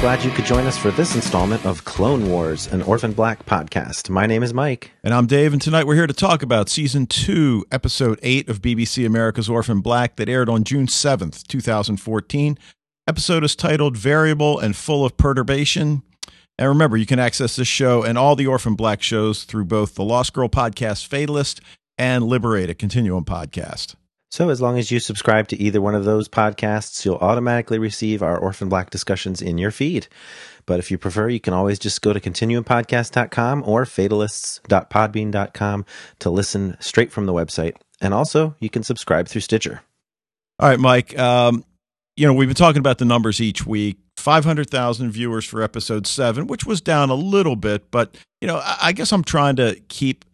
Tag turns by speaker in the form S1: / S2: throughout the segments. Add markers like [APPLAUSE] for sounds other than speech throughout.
S1: glad you could join us for this installment of Clone Wars, an Orphan Black podcast. My name is Mike.
S2: And I'm Dave, and tonight we're here to talk about season two, episode eight of BBC America's Orphan Black that aired on June 7th, 2014. Episode is titled Variable and Full of Perturbation. And remember, you can access this show and all the Orphan Black shows through both the Lost Girl podcast Fatalist and Liber8, a Continuum podcast.
S1: So, as long as you subscribe to either one of those podcasts, you'll automatically receive our Orphan Black discussions in your feed. But if you prefer, you can always just go to continuumpodcast.com or fatalists.podbean.com to listen straight from the website. And also, you can subscribe through Stitcher.
S2: All right, Mike. Um, you know, we've been talking about the numbers each week. 500,000 viewers for episode seven, which was down a little bit, but, you know, I, I guess I'm trying to keep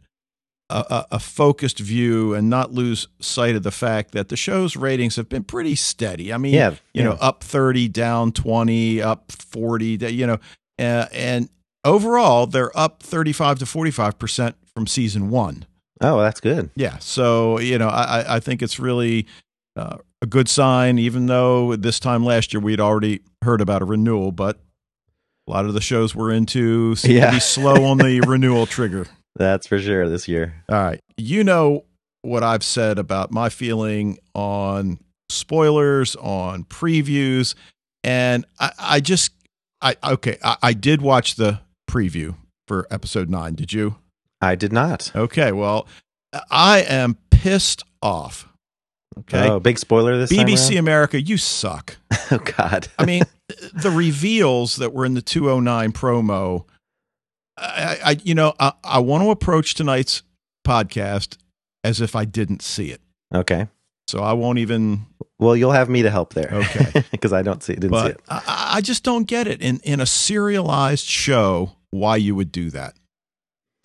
S2: a, a, focused view and not lose sight of the fact that the show's ratings have been pretty steady. I mean, yeah, you yeah. know, up 30, down 20, up 40, you know, uh, and overall they're up 35 to 45% from season one.
S1: Oh, that's good.
S2: Yeah. So, you know, I, I think it's really uh, a good sign, even though this time last year we'd already heard about a renewal, but a lot of the shows we're into seem yeah. to be slow on the [LAUGHS] renewal trigger.
S1: That's for sure this year.
S2: All right. You know what I've said about my feeling on spoilers, on previews, and I, I just I okay, I, I did watch the preview for episode nine. Did you?
S1: I did not.
S2: Okay, well, I am pissed off. Okay.
S1: Oh, big spoiler this
S2: BBC America, you suck. [LAUGHS]
S1: oh God.
S2: I mean, [LAUGHS] the reveals that were in the 209 promo I, I you know, I, I want to approach tonight's podcast as if I didn't see it.
S1: Okay.
S2: So I won't even.
S1: Well, you'll have me to help there.
S2: Okay. [LAUGHS]
S1: Because I don't see it. Didn't
S2: but
S1: see it.
S2: I, I just don't get it in in a serialized show why you would do that.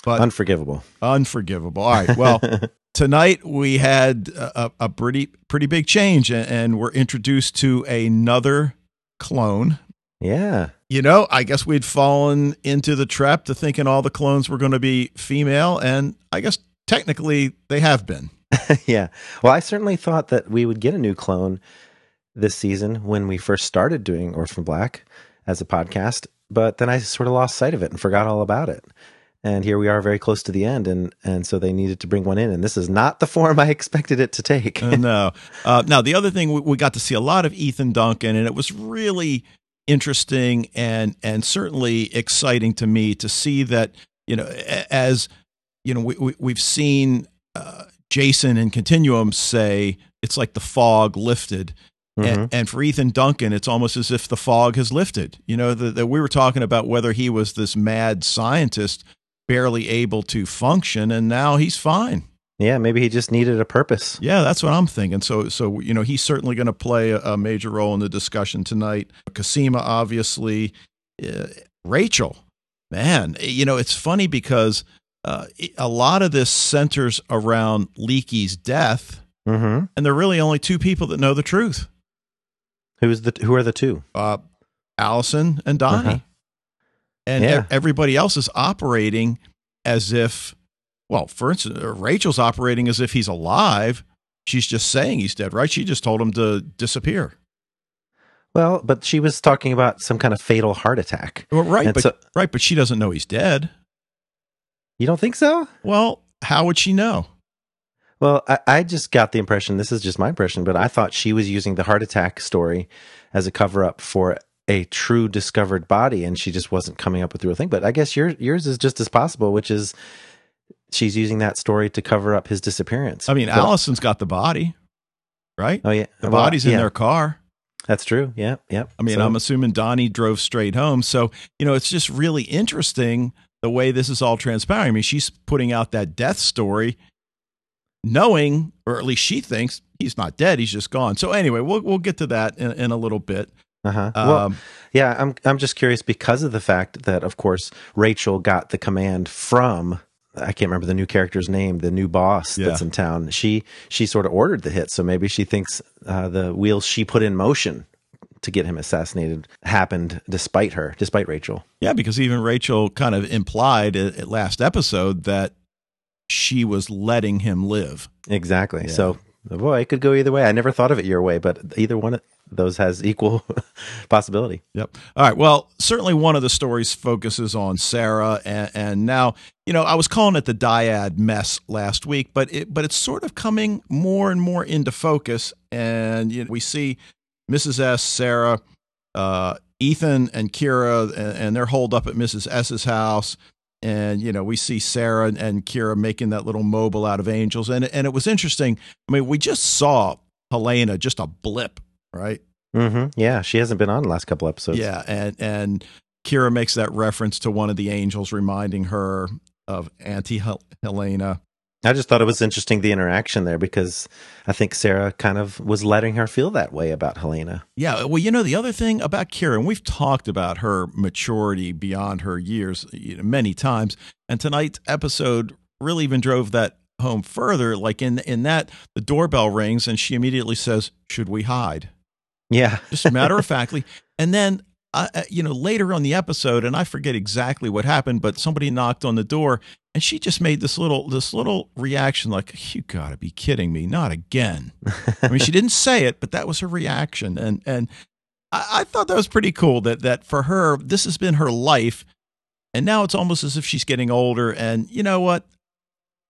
S1: But unforgivable.
S2: Unforgivable. All right. Well, [LAUGHS] tonight we had a, a pretty pretty big change, and, and we're introduced to another clone.
S1: Yeah
S2: you know, I guess we'd fallen into the trap to thinking all the clones were going to be female, and I guess technically they have been. [LAUGHS]
S1: yeah. Well, I certainly thought that we would get a new clone this season when we first started doing Orphan Black as a podcast, but then I sort of lost sight of it and forgot all about it. And here we are, very close to the end, and and so they needed to bring one in, and this is not the [LAUGHS] form I expected it to take.
S2: uh, no. [LAUGHS] Uh, now the other thing we, we got to see a lot of Ethan Duncan, and it was really interesting and and certainly exciting to me to see that you know as you know we, we we've seen uh, Jason and Continuum say it's like the fog lifted. Mm-hmm. And, and, for Ethan Duncan, it's almost as if the fog has lifted. You know, that we were talking about whether he was this mad scientist, barely able to function, and now he's fine.
S1: Yeah, maybe he just needed a purpose.
S2: Yeah, that's what I'm thinking. So, so you know, he's certainly going to play a, a, major role in the discussion tonight. Cosima, obviously, uh, Rachel, man, you know, it's funny because uh, a lot of this centers around Leekie's death,
S1: mm-hmm.
S2: and there are really only two people that know the truth.
S1: Who's the who are the two?
S2: Uh, Alison and Donnie, uh-huh. and yeah. e- everybody else is operating as if well, for instance, uh, Rachel's operating as if he's alive. She's just saying he's dead, right? She just told him to disappear.
S1: Well, but she was talking about some kind of fatal heart attack.
S2: Well, right, and but so, right, but she doesn't know he's dead.
S1: You don't think so?
S2: Well, how would she know?
S1: Well, I, I, just got the impression. This is just my impression, but I thought she was using the heart attack story as a cover up for a true discovered body, and she just wasn't coming up with the real thing. But I guess your, yours is just as possible, which is she's using that story to cover up his disappearance.
S2: I mean, but, Alison's got the body, right?
S1: Oh yeah,
S2: the well, body's in yeah. their car.
S1: That's true. Yeah, yeah.
S2: I mean, so, I'm assuming Donnie drove straight home. So you know, it's just really interesting the way this is all transpiring. I mean, she's putting out that death story, knowing, or at least she thinks he's not dead; he's just gone. So anyway, we'll we'll get to that in, in a little bit.
S1: Uh-huh. Um, well, yeah, I'm I'm just curious because of the fact that, of course, Rachel got the command from I can't remember the new character's name, the new boss yeah. that's in town. She she sort of ordered the hit, so maybe she thinks uh, the wheels she put in motion to get him assassinated happened despite her, despite Rachel.
S2: Yeah, because even Rachel kind of implied at last episode that she was letting him live.
S1: Exactly. Yeah. So boy, it could go either way. I never thought of it your way, but either one of those has equal [LAUGHS] possibility.
S2: Yep. All right. Well, certainly one of the stories focuses on Sarah, and, and now you know I was calling it the dyad mess last week, but it but it's sort of coming more and more into focus, and you know, we see Mrs. S, Sarah, uh, Ethan, and Kira, and, and they're holed up at Mrs. S's house and you know we see Sarah and Kira making that little mobile out of angels, and and it was interesting. I mean, we just saw Helena just a blip, right?
S1: Mm-hmm. Yeah, she hasn't been on the last couple episodes.
S2: Yeah, and and Kira makes that reference to one of the angels, reminding her of Auntie Helena.
S1: I just thought it was interesting the interaction there because I think Sarah kind of was letting her feel that way about Helena.
S2: Yeah, well, you know the other thing about Kira, and we've talked about her maturity beyond her years you know, many times, and tonight's episode really even drove that home further. Like in in that, the doorbell rings and she immediately says, "Should we hide?"
S1: Yeah, [LAUGHS]
S2: just matter of factly, and then uh, you know, later on the episode, and I forget exactly what happened, but somebody knocked on the door, and she just made this little this little reaction, like "You got to be kidding me! Not again!" I mean, she didn't say it, but that was her reaction, and and I, I thought that was pretty cool. That that for her, this has been her life, and now it's almost as if she's getting older. And you know what?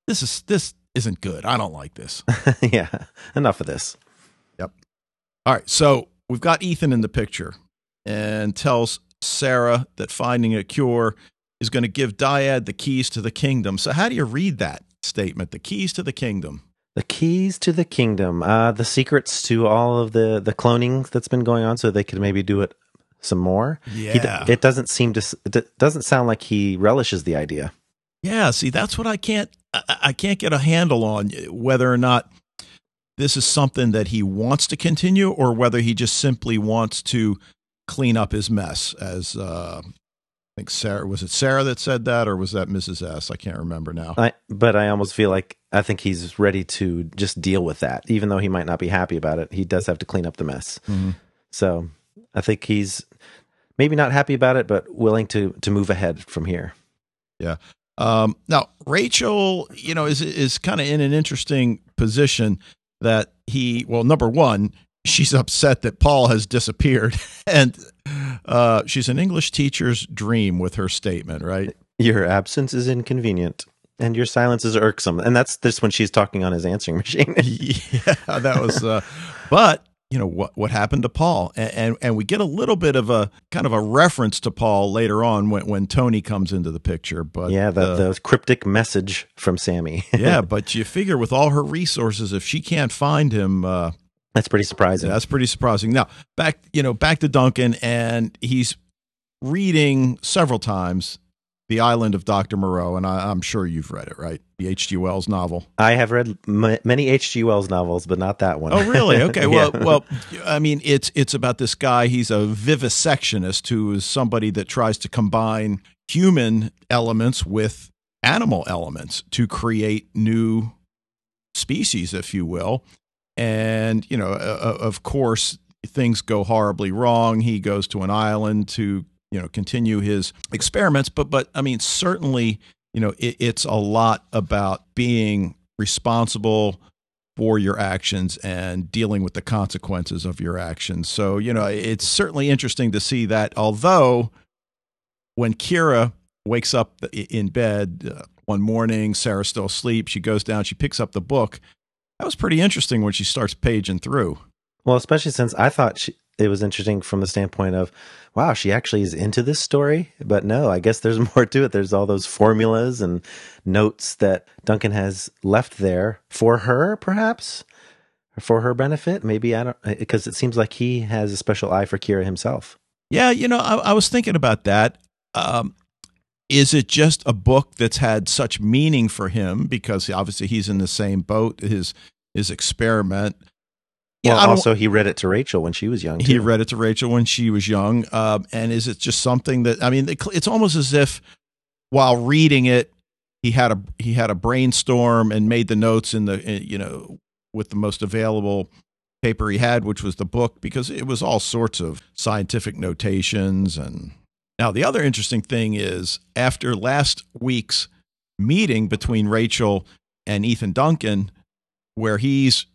S2: This is this isn't good. I don't like this. [LAUGHS]
S1: yeah, enough of this.
S2: Yep. All right, so we've got Ethan in the picture and tells Sarah that finding a cure is going to give Dyad the keys to the kingdom. So, how do you read that statement? The keys to the kingdom.
S1: The keys to the kingdom. Uh, the secrets to all of the the cloning that's been going on, so they could maybe do it some more.
S2: Yeah.
S1: He, it doesn't seem to. It doesn't sound like he relishes the idea.
S2: Yeah. See, that's what I can't. I, I can't get a handle on whether or not this is something that he wants to continue, or whether he just simply wants to clean up his mess. As uh, think Sarah was it Sarah that said that, or was that Mrs. S? I can't remember now.
S1: I, but I almost feel like I think he's ready to just deal with that, even though he might not be happy about it. He does have to clean up the mess. Mm-hmm. So I think he's maybe not happy about it, but willing to to move ahead from here.
S2: Yeah. Um, now Rachel, you know, is is kind of in an interesting position that he well, number one, she's upset that Paul has disappeared, [LAUGHS] and uh, she's an English teacher's dream with her statement, right?
S1: Your absence is inconvenient. And your silence is irksome, and that's this when she's talking on his answering machine. [LAUGHS]
S2: yeah, that was. Uh, but you know what what happened to Paul, and, and, and we get a little bit of a kind of a reference to Paul later on when when Tony comes into the picture. But
S1: yeah, the, uh, the cryptic message from Sammy. [LAUGHS]
S2: yeah, but you figure with all her resources, if she can't find him, uh,
S1: that's pretty surprising.
S2: Yeah, that's pretty surprising. Now, back you know, back to Duncan and he's reading several times The Island of Dr. Moreau and I, am sure you've read it, right? The H.G. Wells novel.
S1: I have read m- many H.G. Wells novels, but not that one.
S2: Oh, really? [LAUGHS] Okay. Well, well, I mean, it's it's about this guy, he's a vivisectionist who is somebody that tries to combine human elements with animal elements to create new species, if you will and you know uh, of course things go horribly wrong. He goes to an island to you know continue his experiments. But but i mean certainly you know it, it's a lot about being responsible for your actions and dealing with the consequences of your actions. So you know it's certainly interesting to see that although when kira wakes up in bed uh, one morning sarah's still asleep she goes down she picks up the book that was pretty interesting when she starts paging through.
S1: Well, especially since I thought she, it was interesting from the standpoint of, wow, she actually is into this story. But no, I guess there's [LAUGHS] more to it. There's all those formulas and notes that Duncan has left there for her, perhaps for her benefit. Maybe I don't, because it seems like he has a special eye for Kira himself.
S2: Yeah, you know, I, I was thinking about that. Um, is it just a book that's had such meaning for him because obviously he's in the same boat his his experiment
S1: well, yeah, also he read it to Rachel when she was young. Too.
S2: He read it to Rachel when she was young. Um, and is it just something that I mean? It's almost as if while reading it, he had a he had a brainstorm and made the notes in the you know with the most available paper he had, which was the book, because it was all sorts of scientific notations and now, the other interesting thing is after last week's meeting between Rachel and Ethan Duncan, where he's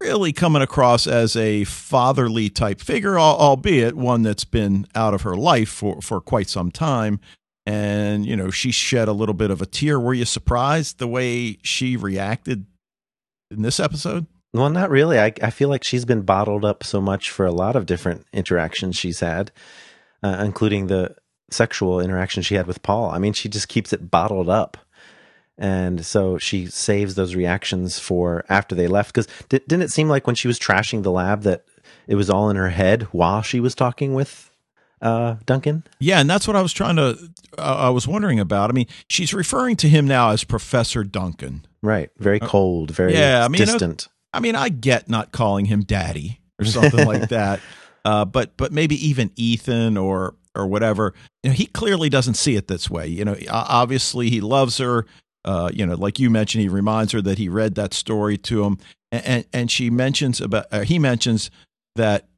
S2: really coming across as a fatherly type figure, albeit one that's been out of her life for, for quite some time. And, you know, she shed a little bit of a tear. Were you surprised the way she reacted in this episode?
S1: Well, not really. I, I feel like she's been bottled up so much for a lot of different interactions she's had, uh, including the sexual interaction she had with Paul. I mean, she just keeps it bottled up and so she saves those reactions for after they left because di- didn't it seem like when she was trashing the lab that it was all in her head while she was talking with uh, Duncan?
S2: Yeah, and that's what I was trying to. Uh, I was wondering about. I mean, she's referring to him now as Professor Duncan.
S1: Right. Very uh, cold. Very yeah, I mean, distant.
S2: You know, I mean, I get not calling him Daddy or something like [LAUGHS] that. Uh, but but maybe even Ethan or or whatever. You know, he clearly doesn't see it this way. You know, obviously he loves her. Uh, you know, like you mentioned, he reminds her that he read that story to him, and and, and she mentions about uh, he mentions that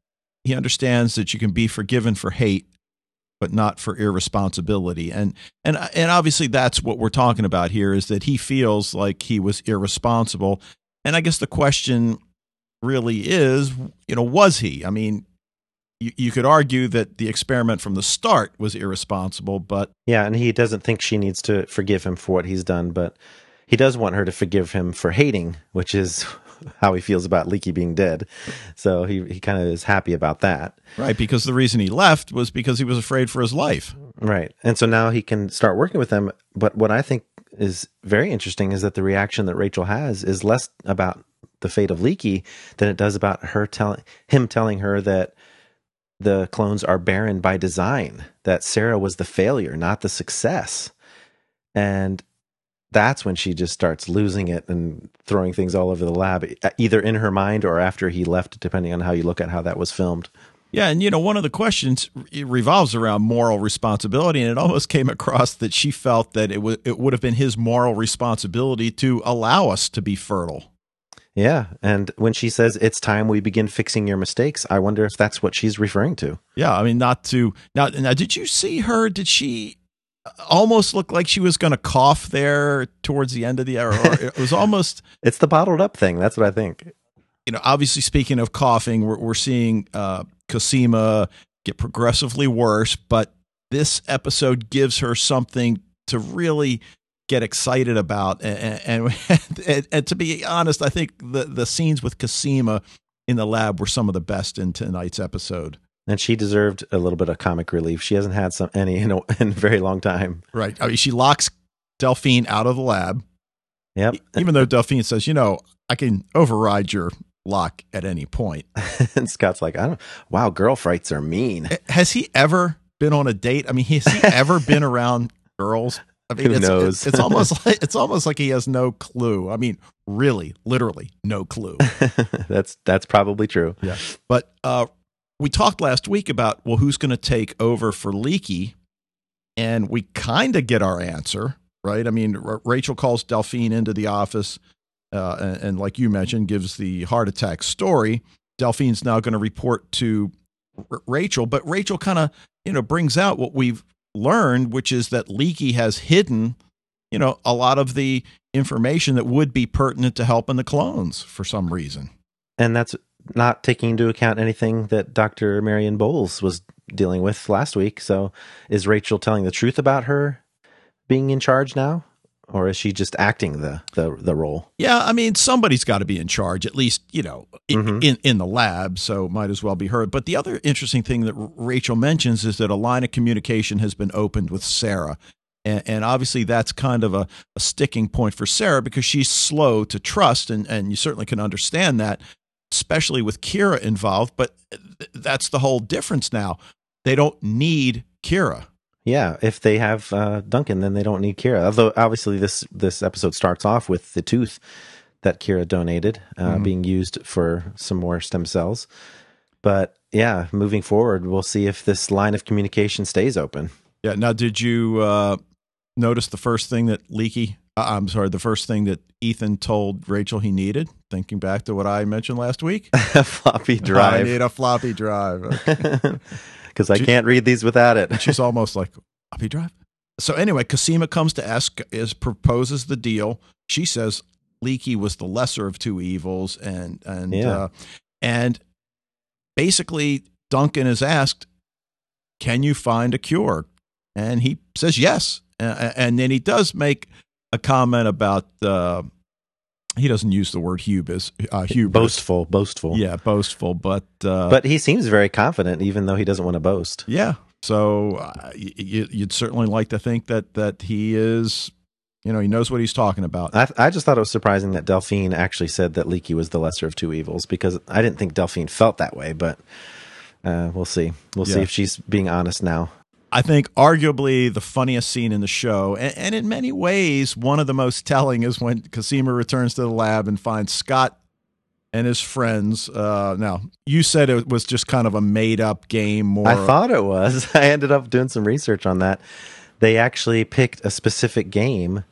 S2: he understands that you can be forgiven for hate, but not for irresponsibility, and and and obviously that's what we're talking about here is that he feels like he was irresponsible, and I guess the question really is, you know, was he? I mean, you, you could argue that the experiment from the start was irresponsible, but
S1: yeah, and he doesn't think she needs to forgive him for what he's done, but he does want her to forgive him for hating, which is [LAUGHS] how he feels about Leekie being dead. So he he kind of is happy about that.
S2: Right, because the reason he left was because he was afraid for his life.
S1: Right. And so now he can start working with them, but what I think is very interesting is that the reaction that Rachel has is less about the fate of Leekie than it does about her telling him telling her that the clones are barren by design, that Sarah was the failure, not the success. And that's when she just starts losing it and throwing things all over the lab, either in her mind or after he left, depending on how you look at how that was filmed.
S2: Yeah, and you know, one of the questions revolves around moral responsibility, and it almost [LAUGHS] came across that she felt that it would it would have been his moral responsibility to allow us to be fertile.
S1: Yeah. And when she says it's time we begin fixing your mistakes, I wonder if that's what she's referring to.
S2: Yeah. I mean, not to now, now did you see her? Did she almost look like she was going to cough there towards the end of the hour? it was almost. [LAUGHS]
S1: it's the bottled up thing. That's what I think.
S2: You know, obviously, speaking of coughing, we're, we're seeing uh, Cosima get progressively worse, but this episode gives her something to really get excited about. And, [LAUGHS] and, and, to be honest, I think the, the scenes with Cosima in the lab were some of the best in tonight's episode.
S1: And she deserved a little bit of comic relief. She hasn't had some any in a, [LAUGHS] in a very long time.
S2: Right. I mean, she locks Delphine out of the lab.
S1: Yep.
S2: Even though Delphine says, you know, I can override your lock at any point. [LAUGHS]
S1: and Scott's like, I don't. Wow, girl frights are mean.
S2: Has he ever been on a date? I mean, has he ever been around girls?
S1: I mean, Who
S2: it's,
S1: knows?
S2: It's, almost [LAUGHS] like it's almost like he has no clue. I mean, really, literally, no clue. [LAUGHS]
S1: that's that's probably true.
S2: Yeah. But uh, we talked last week about well, who's going to take over for Leekie, and we kind of get our answer, right? I mean, R- Rachel calls Delphine into the office, uh, and, and like you mentioned, gives the heart attack story. Delphine's now going to report to R- Rachel, but Rachel kind of you know brings out what we've learned, which is that Leekie has hidden, you know, a lot of the information that would be pertinent to helping the clones for some reason.
S1: And that's not taking into account anything that Dr. Marion Bowles was dealing with last week. So is Rachel telling the truth about her being in charge now? Or is she just acting the the, the role?
S2: Yeah, I mean somebody's got to be in charge, at least you know in, mm-hmm. in, in the lab. So might as well be her. But the other interesting thing that Rachel mentions is that a line of communication has been opened with Sarah. And, and obviously, that's kind of a, a sticking point for Sarah because she's slow to trust, and, and you certainly can understand that, especially with Kira involved. But that's the whole difference now. They don't need Kira
S1: yeah, if they have uh, Duncan, then they don't need Kira. Although obviously this this episode starts off with the tooth that Kira donated uh, mm-hmm. being used for some more stem cells. But yeah, moving forward, we'll see if this line of communication stays open.
S2: Yeah. Now, did you uh, notice the first thing that Leekie? Uh, I'm sorry, the first thing that Ethan told Rachel he needed. Thinking back to what I mentioned last week, [LAUGHS]
S1: a floppy drive. I
S2: need a floppy drive. Okay. [LAUGHS] [LAUGHS]
S1: because I can't read these without it.
S2: she's almost like, I'll be driving. So anyway, Cosima comes to ask, is proposes the deal. She says, Leekie was the lesser of two evils, and and yeah. uh, and basically Duncan is asked, "Can you find a cure?" And he says yes, uh, and then he does make a comment about. Uh, he doesn't use the word hubris, uh, hubris.
S1: boastful, boastful.
S2: Yeah, boastful. But uh,
S1: but he seems very confident, even though he doesn't want to boast.
S2: Yeah. So uh, you, would certainly like to think that that he is, you know, he knows what he's talking about.
S1: I, I just thought it was surprising that Delphine actually said that Leekie was the lesser of two evils because I didn't think Delphine felt that way, but uh, we'll see. We'll yeah. see if she's being honest now.
S2: I think arguably the funniest scene in the show, and, and, in many ways, one of the most telling is when Cosima returns to the lab and finds Scott and his friends. Uh, now, you said it was just kind of a made up game. More,
S1: I thought it was. [LAUGHS] I ended up doing some research on that. They actually picked a specific game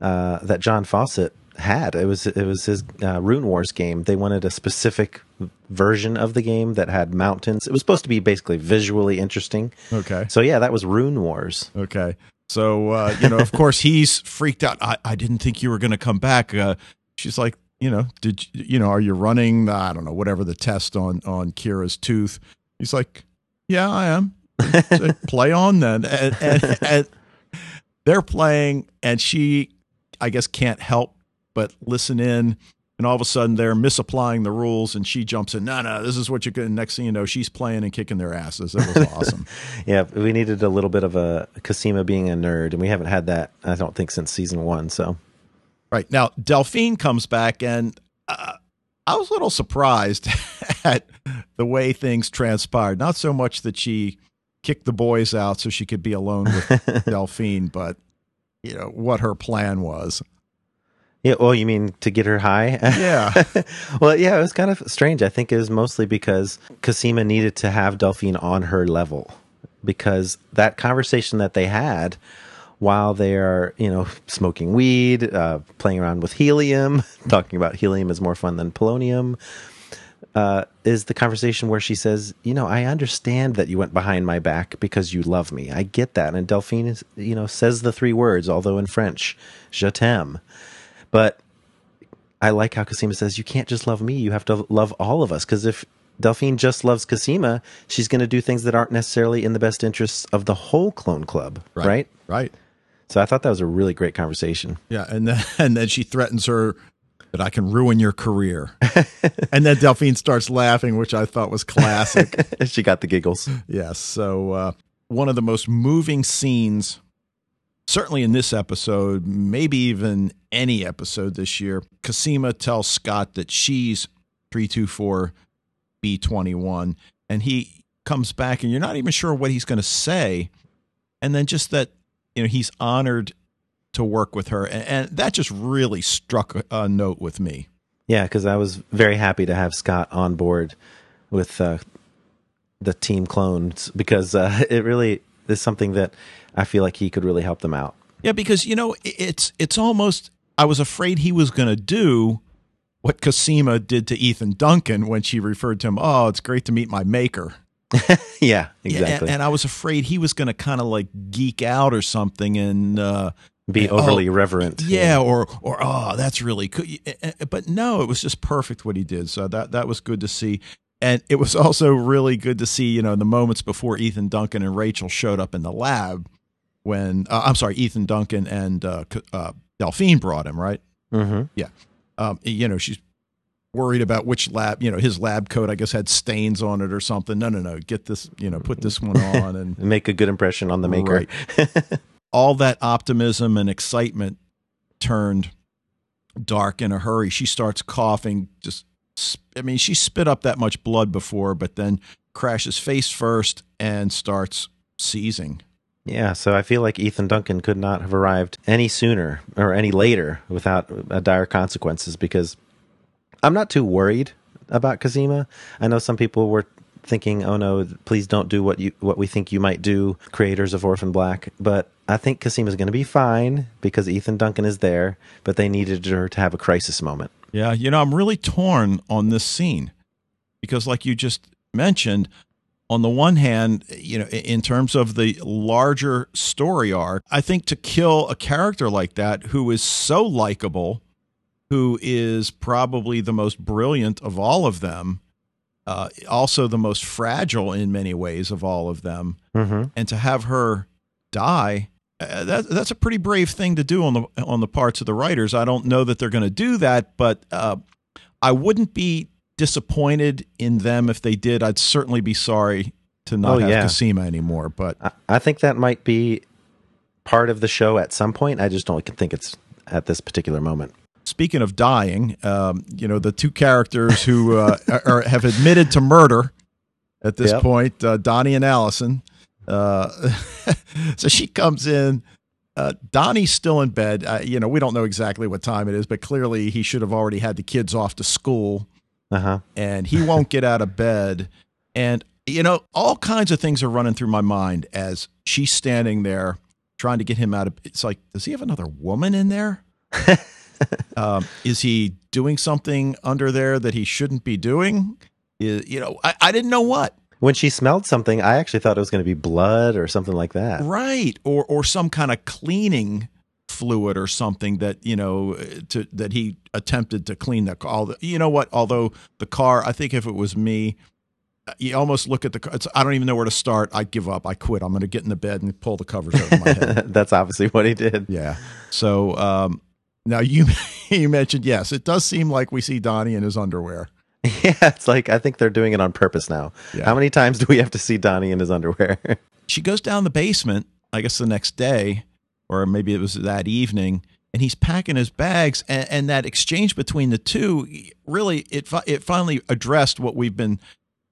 S1: uh, that John Fawcett had. It was it was his uh, Rune Wars game. They wanted a specific version of the game that had mountains. It was supposed to be basically visually interesting.
S2: Okay.
S1: So yeah, that was Rune Wars.
S2: Okay. So uh, you know, of course, he's freaked out. I, I didn't think you were going to come back. Uh, she's like, you know, did you, you know, are you running? I don't know, whatever the test on on Kira's tooth. He's like, yeah, I am. so play on then, and, and, and [LAUGHS] they're playing, and she, I guess, can't help but listen in. And all of a sudden, they're misapplying the rules, and she jumps in. No, no, this is what you're going. Next thing you know, she's playing and kicking their asses. It was [LAUGHS] awesome.
S1: yeah, we needed a little bit of a Cosima being a nerd, and we haven't had that, I don't think, since season one. So,
S2: right now, Delphine comes back, and uh, I was a little surprised [LAUGHS] at the way things transpired. Not so much that she kicked the boys out so she could be alone with [LAUGHS] Delphine, but you know what her plan was.
S1: Yeah, well, you mean to get her high?
S2: Yeah. [LAUGHS]
S1: well, yeah, it was kind of strange. I think it was mostly because Cosima needed to have Delphine on her level because that conversation that they had while they are, you know, smoking weed, uh, playing around with helium, [LAUGHS] talking about helium is more fun than polonium, uh, is the conversation where she says, you know, I understand that you went behind my back because you love me. I get that. And Delphine is, you know, says the three words, although in French, je t'aime. But I like how Cosima says, you can't just love me. You have to love all of us. Because if Delphine just loves Cosima, she's going to do things that aren't necessarily in the best interests of the whole clone club. Right. Right.
S2: right.
S1: So I thought that was a really great conversation.
S2: Yeah. And then, [LAUGHS] and then she threatens her that I can ruin your career. [LAUGHS] and then Delphine starts laughing, which I thought was classic. [LAUGHS]
S1: she got the giggles.
S2: Yes. So, uh, one of the most moving scenes certainly in this episode, maybe even any episode this year, Cosima tells Scott that she's 324 B21. And he comes back, and you're not even sure what he's going to say. And then just that, you know, he's honored to work with her. And, and that just really struck a, a note with me.
S1: Yeah, because I was very happy to have Scott on board with uh, the team clones because uh, [LAUGHS] it really is something that I feel like he could really help them out.
S2: Yeah, because you know it's it's almost I was afraid he was going to do what Cosima did to Ethan Duncan when she referred to him. Oh, it's great to meet my maker. [LAUGHS]
S1: yeah, exactly. Yeah,
S2: and, and, I was afraid he was going to kind of like geek out or something and uh,
S1: be overly oh, reverent.
S2: Yeah, yeah, or or oh, that's really cool. But no, it was just perfect what he did. So that that was good to see. And it was [LAUGHS] also really good to see, you know, the moments before Ethan Duncan and Rachel showed up in the lab when uh, I'm sorry, Ethan Duncan and uh, uh, Delphine brought him, right?
S1: Mm-hmm.
S2: Yeah. Um, you know, she's worried about which lab, you know, his lab coat, I guess, had stains on it or something. No, no, no. Get this, you know, put this one on and [LAUGHS]
S1: make a good impression on the maker.
S2: Right. [LAUGHS] All that optimism and excitement turned dark in a hurry. She starts coughing, just I mean, she spit up that much blood before, but then crashes face first and starts seizing.
S1: Yeah, so I feel like Ethan Duncan could not have arrived any sooner or any later without uh, dire consequences because I'm not too worried about Cosima. I know some people were thinking, "Oh no, please don't do what you what we think you might do." Creators of Orphan Black, but I think Cosima is going to be fine because Ethan Duncan is there, but they needed her to have a crisis moment.
S2: Yeah, you know, I'm really torn on this scene because, like you just mentioned, on the one hand, you know, in terms of the larger story arc, I think to kill a character like that who is so likable who is probably the most brilliant of all of them, uh, also the most fragile in many ways of all of them,
S1: Mm-hmm.
S2: and to have her die. Uh, that, that's a pretty brave thing to do on the on the parts of the writers. I don't know that they're going to do that, but uh, I wouldn't be disappointed in them if they did. I'd certainly be sorry to not
S1: Oh,
S2: have
S1: yeah.
S2: Cosima anymore. But
S1: I, I think that might be part of the show at some point. I just don't think it's at this particular moment.
S2: Speaking of dying, um, you know the two characters who uh, [LAUGHS] are, have admitted to murder at this
S1: Yep.
S2: point, uh, Donnie and Alison. Uh, [LAUGHS] so she comes in. Uh, Donnie's still in bed. Uh, you know, we don't know exactly what time it is, but clearly he should have already had the kids off to school,
S1: Uh huh.
S2: and he won't get out of bed. And you know, all kinds of things are running through my mind as she's standing there trying to get him out of. It's like, does he have another woman in there? [LAUGHS] um, is he doing something under there that he shouldn't be doing? Is, you know, I, I didn't know what.
S1: When she smelled something, I actually thought it was going to be blood or something like that.
S2: Right. Or or some kind of cleaning fluid or something that, you know, to that he attempted to clean the car. You know what? Although the car, I think if it was me, you almost look at the car. It's, I don't even know where to start. I give up. I quit. I'm going to get in the bed and pull the covers over my head. [LAUGHS]
S1: That's obviously what he did.
S2: Yeah. So um, now you [LAUGHS] you mentioned yes, it does seem like we see Donnie in his underwear. [LAUGHS]
S1: Yeah, it's like I think they're doing it on purpose now.
S2: Yeah.
S1: How many times do we have to see Donnie in his underwear? [LAUGHS]
S2: She goes down the basement, I guess the next day, or maybe it was that evening, and he's packing his bags. And, and that exchange between the two really it it finally addressed what we've been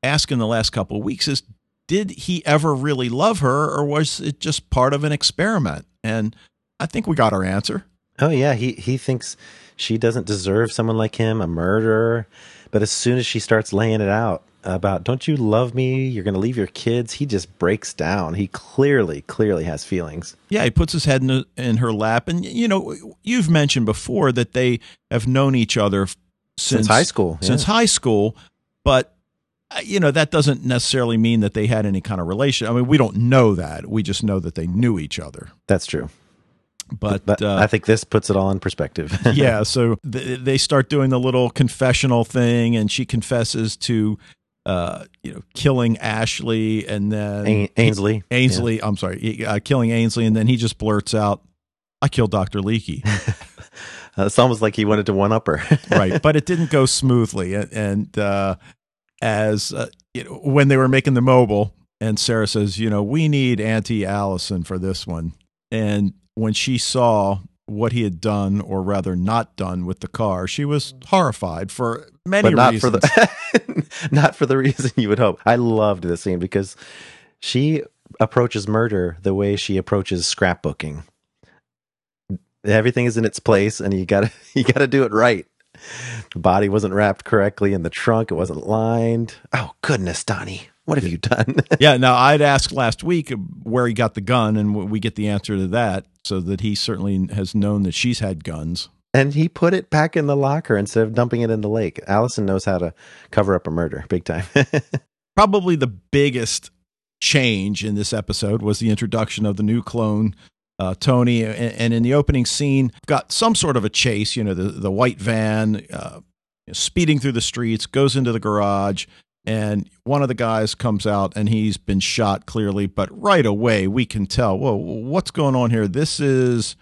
S2: asking the last couple of weeks: is did he ever really love her, or was it just part of an experiment? And I think we got our answer.
S1: Oh yeah, he he thinks she doesn't deserve someone like him, a murderer. But as soon as she starts laying it out about don't you love me, you're going to leave your kids, he just breaks down. He clearly clearly has feelings.
S2: Yeah, he puts his head in, in her lap, and you know, you've mentioned before that they have known each other f-
S1: Since high school,
S2: Since high school, but uh, you know that doesn't necessarily mean that they had any kind of relation. I mean, we don't know that. We just know that they knew each other.
S1: That's true.
S2: But,
S1: But
S2: uh,
S1: I think this puts it all in perspective. [LAUGHS]
S2: yeah, so th- they start doing the little confessional thing, and she confesses to, uh, you know, killing Ashley, and then
S1: Ain- Aynsley.
S2: Aynsley. I'm sorry, uh, killing Aynsley, and then he just blurts out, "I killed Doctor Leekie." [LAUGHS]
S1: Uh, it's almost like he wanted to one up her. [LAUGHS]
S2: right but it didn't go smoothly and, and uh, as uh, you know when they were making the mobile and sarah says you know we need auntie alison for this one and when she saw what he had done or rather not done with the car she was horrified for many
S1: but not
S2: reasons
S1: for the [LAUGHS] not for the reason you would hope. I loved this scene because she approaches murder the way she approaches scrapbooking. Everything is in its place, and you gotta [LAUGHS] you gotta do it right. The body wasn't wrapped correctly in the trunk; it wasn't lined. Oh goodness, Donnie, what have you done? [LAUGHS]
S2: yeah now i'd asked last week where he got the gun and we get the answer to that so that he certainly has known that she's had guns
S1: and he put it back in the locker instead of dumping it in the lake. Alison knows how to cover up a murder, big time. [LAUGHS]
S2: probably the biggest change in this episode was the introduction of the new clone uh, Tony, and, and in the opening scene, got some sort of a chase. You know, the the white van uh, speeding through the streets, goes into the garage, and one of the guys comes out, and he's been shot clearly. But right away, we can tell, whoa, what's going on here? This is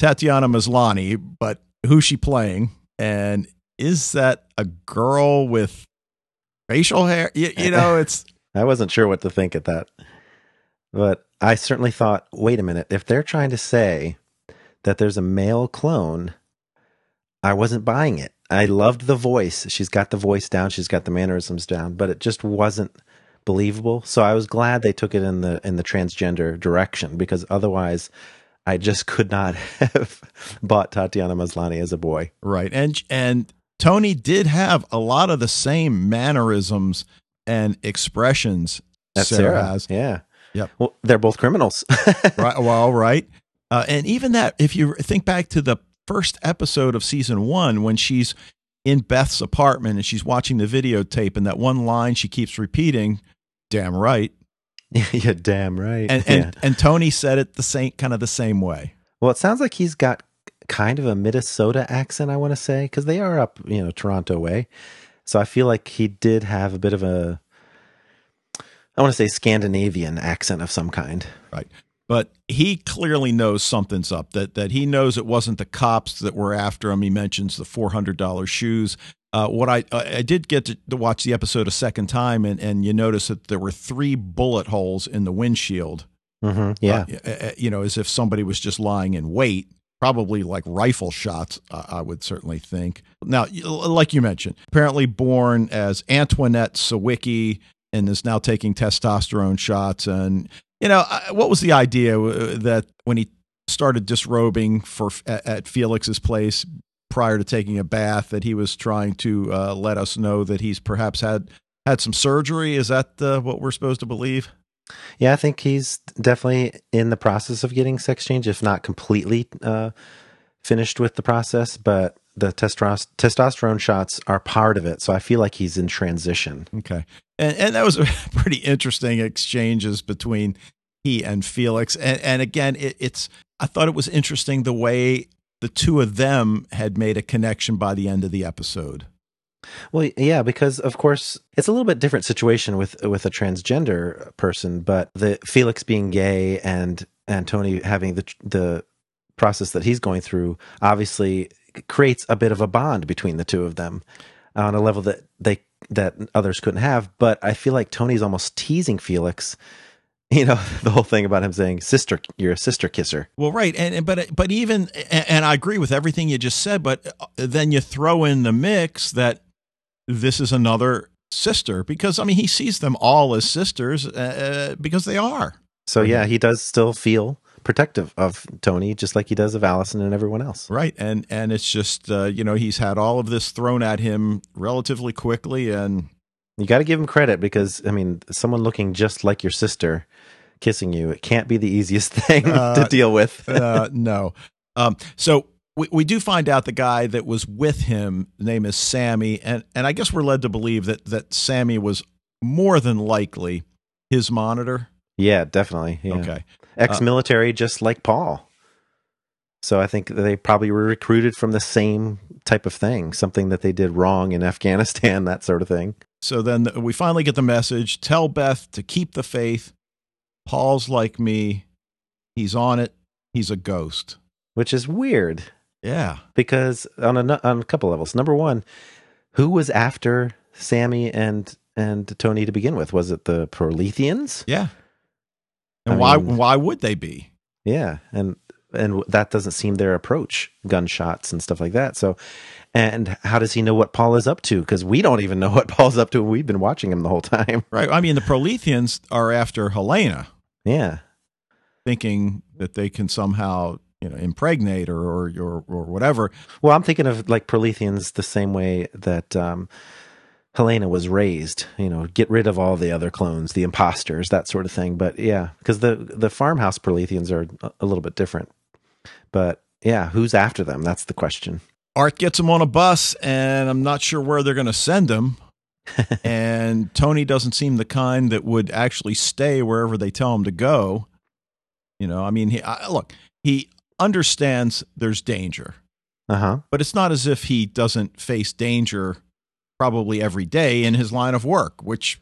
S2: Tatiana Maslany, but who's she playing? And is that a girl with facial hair? You, you know, [LAUGHS] it's
S1: I wasn't sure what to think at that. But I certainly thought, wait a minute, if they're trying to say that there's a male clone, I wasn't buying it. I loved the voice. She's got the voice down, she's got the mannerisms down, but it just wasn't believable. So I was glad they took it in the in the transgender direction because otherwise I just could not [LAUGHS] have bought Tatiana Maslany as a boy.
S2: right. And and Tony did have a lot of the same mannerisms and expressions
S1: That's
S2: Sarah,
S1: Sarah.
S2: has.
S1: Yeah.
S2: Yep.
S1: Well, they're both criminals. [LAUGHS]
S2: right. Well, right. Uh, and even that, if you think back to the first episode of season one, when she's in Beth's apartment and she's watching the videotape, and that one line she keeps repeating, "Damn right," [LAUGHS]
S1: yeah, damn right.
S2: and
S1: Yeah.
S2: and, and Tony said it the same kind of the same way.
S1: Well, it sounds like he's got kind of a Minnesota accent, I want to say, because they are up, you know, Toronto way. So I feel like he did have a bit of a, I want to say Scandinavian accent of some kind.
S2: Right. But he clearly knows something's up. That that he knows it wasn't the cops that were after him. He mentions the four hundred dollars shoes. Uh, what I I did get to, to, watch the episode a second time, and and you notice that there were three bullet holes in the windshield.
S1: Mm-hmm. Yeah,
S2: uh, you know, as if somebody was just lying in wait probably like rifle shots, uh, I would certainly think. Now, like you mentioned, apparently born as Antoinette Sawicki and is now taking testosterone shots. And, you know, what was the idea uh, that when he started disrobing for at Felix's place prior to taking a bath that he was trying to uh, let us know that he's perhaps had had some surgery? Is that uh, what we're supposed to believe?
S1: Yeah, I think he's definitely in the process of getting sex change, if not completely uh, finished with the process. But the testosterone shots are part of it, so I feel like he's in transition.
S2: Okay, and and that was a [LAUGHS] pretty interesting exchanges between he and Felix. And and again, it, it's I thought it was interesting the way the two of them had made a connection by the end of the episode.
S1: Well, yeah, because of course it's a little bit different situation with with a transgender person, but the Felix being gay and and Tony having the the process that he's going through obviously creates a bit of a bond between the two of them on a level that they that others couldn't have. But I feel like Tony's almost teasing Felix [LAUGHS] you know [LAUGHS] the whole thing about him saying sister you're a sister kisser
S2: well right and but but even and i agree with everything you just said but uh, then you throw in the mix that this is another sister because I mean he sees them all as sisters uh, uh, because they are.
S1: So yeah, he does still feel protective of Tony just like he does of Alison and everyone else.
S2: Right. And and it's just uh, you know he's had all of this thrown at him relatively quickly and
S1: you got to give him credit because I mean someone looking just like your sister kissing you it can't be the easiest [LAUGHS] thing uh, to deal with.
S2: uh, no. Um, so we, we do find out the guy that was with him name is Sammy and and I guess we're led to believe that that Sammy was more than likely his monitor.
S1: Yeah, definitely. Yeah.
S2: Okay.
S1: Ex-military uh, just like Paul. So I think they probably were recruited from the same type of thing, something that they did wrong in [LAUGHS] Afghanistan, that sort of thing.
S2: So then we finally get the message, tell Beth to keep the faith. Paul's like me. He's on it. He's a ghost.
S1: Which is weird.
S2: Yeah,
S1: because on a on a couple levels. Number one, who was after Sammy and and Tony to begin with? Was it the Proletheans?
S2: Yeah. And I why mean, why would they be?
S1: Yeah, and and that doesn't seem their approach, gunshots and stuff like that. So, and how does he know what Paul is up to? Because we don't even know what [LAUGHS] Paul's up to. We've been watching him the whole time. [LAUGHS]
S2: Right. I mean, the Proletheans are after Helena.
S1: Yeah.
S2: Thinking that they can somehow you know impregnate or or or, or whatever.
S1: Well, I'm thinking of like Proletheans the same way that um, Helena was raised. You know, get rid of all the other clones, the imposters, that sort of thing. But yeah, because the the farmhouse Proletheans are a little bit different. But yeah, who's after them? That's the question.
S2: Art gets them on a bus, and I'm not sure where they're going to send them. [LAUGHS] and Tony doesn't seem the kind that would actually stay wherever they tell him to go. You know, I mean, he I, look, he understands there's danger.
S1: Uh-huh.
S2: But it's not as if he doesn't face danger probably every day in his line of work, which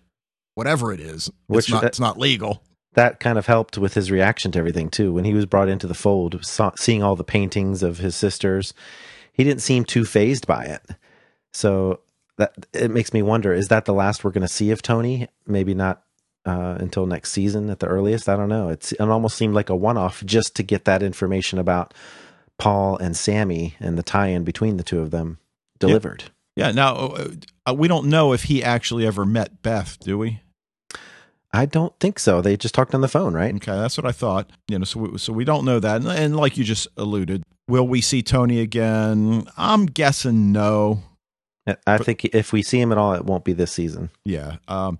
S2: whatever it is, which, it's, not, it's not legal.
S1: That kind of helped with his reaction to everything too. When he was brought into the fold, saw, seeing all the paintings of his sisters, he didn't seem too phased by it. So that it makes me wonder: is that the last we're going to see of Tony? Maybe not uh, until next season at the earliest. I don't know. It's, it almost seemed like a one off just to get that information about Paul and Sammy and the tie in between the two of them delivered.
S2: Yeah. Yeah. Now, uh, uh, we don't know if he actually ever met Beth, do we?
S1: I don't think so. They just talked on the phone, right?
S2: Okay, that's what I thought. You know, so we, so we don't know that. And, and like you just alluded, will we see Tony again? I'm guessing no.
S1: I but, think if we see him at all, it won't be this season.
S2: Yeah. Um,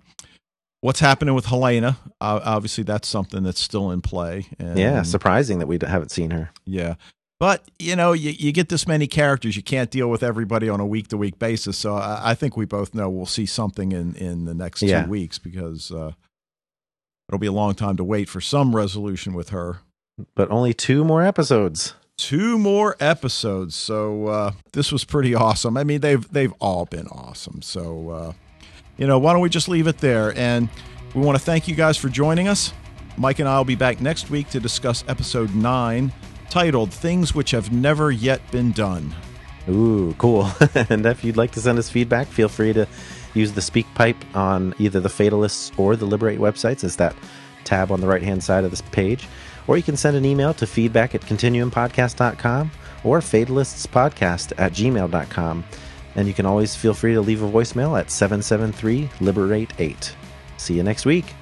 S2: what's happening with Helena? Uh, obviously, that's something that's still in play.
S1: And, yeah, surprising that we haven't seen her.
S2: Yeah. But you know, you, you get this many characters, you can't deal with everybody on a week to week basis. So I, I, think we both know we'll see something in in the next yeah. two weeks because uh, it'll be a long time to wait for some resolution with her.
S1: But only two more episodes.
S2: two more episodes. So uh, this was pretty awesome. I mean, they've they've all been awesome. So uh, you know, why don't we just leave it there? And we want to thank you guys for joining us. Mike and I will be back next week to discuss episode nine, titled "Things Which Have Never Yet Been Done."
S1: Ooh, cool! [LAUGHS] and if you'd like to send us feedback, feel free to use the SpeakPipe on either the Fatalists or the Liber8 websites. Is that tab on the right hand side of this page? Or you can send an email to feedback at continuumpodcast.com or fatalistspodcast at gmail.com. And you can always feel free to leave a voicemail at 773 Liberate 8. See you next week.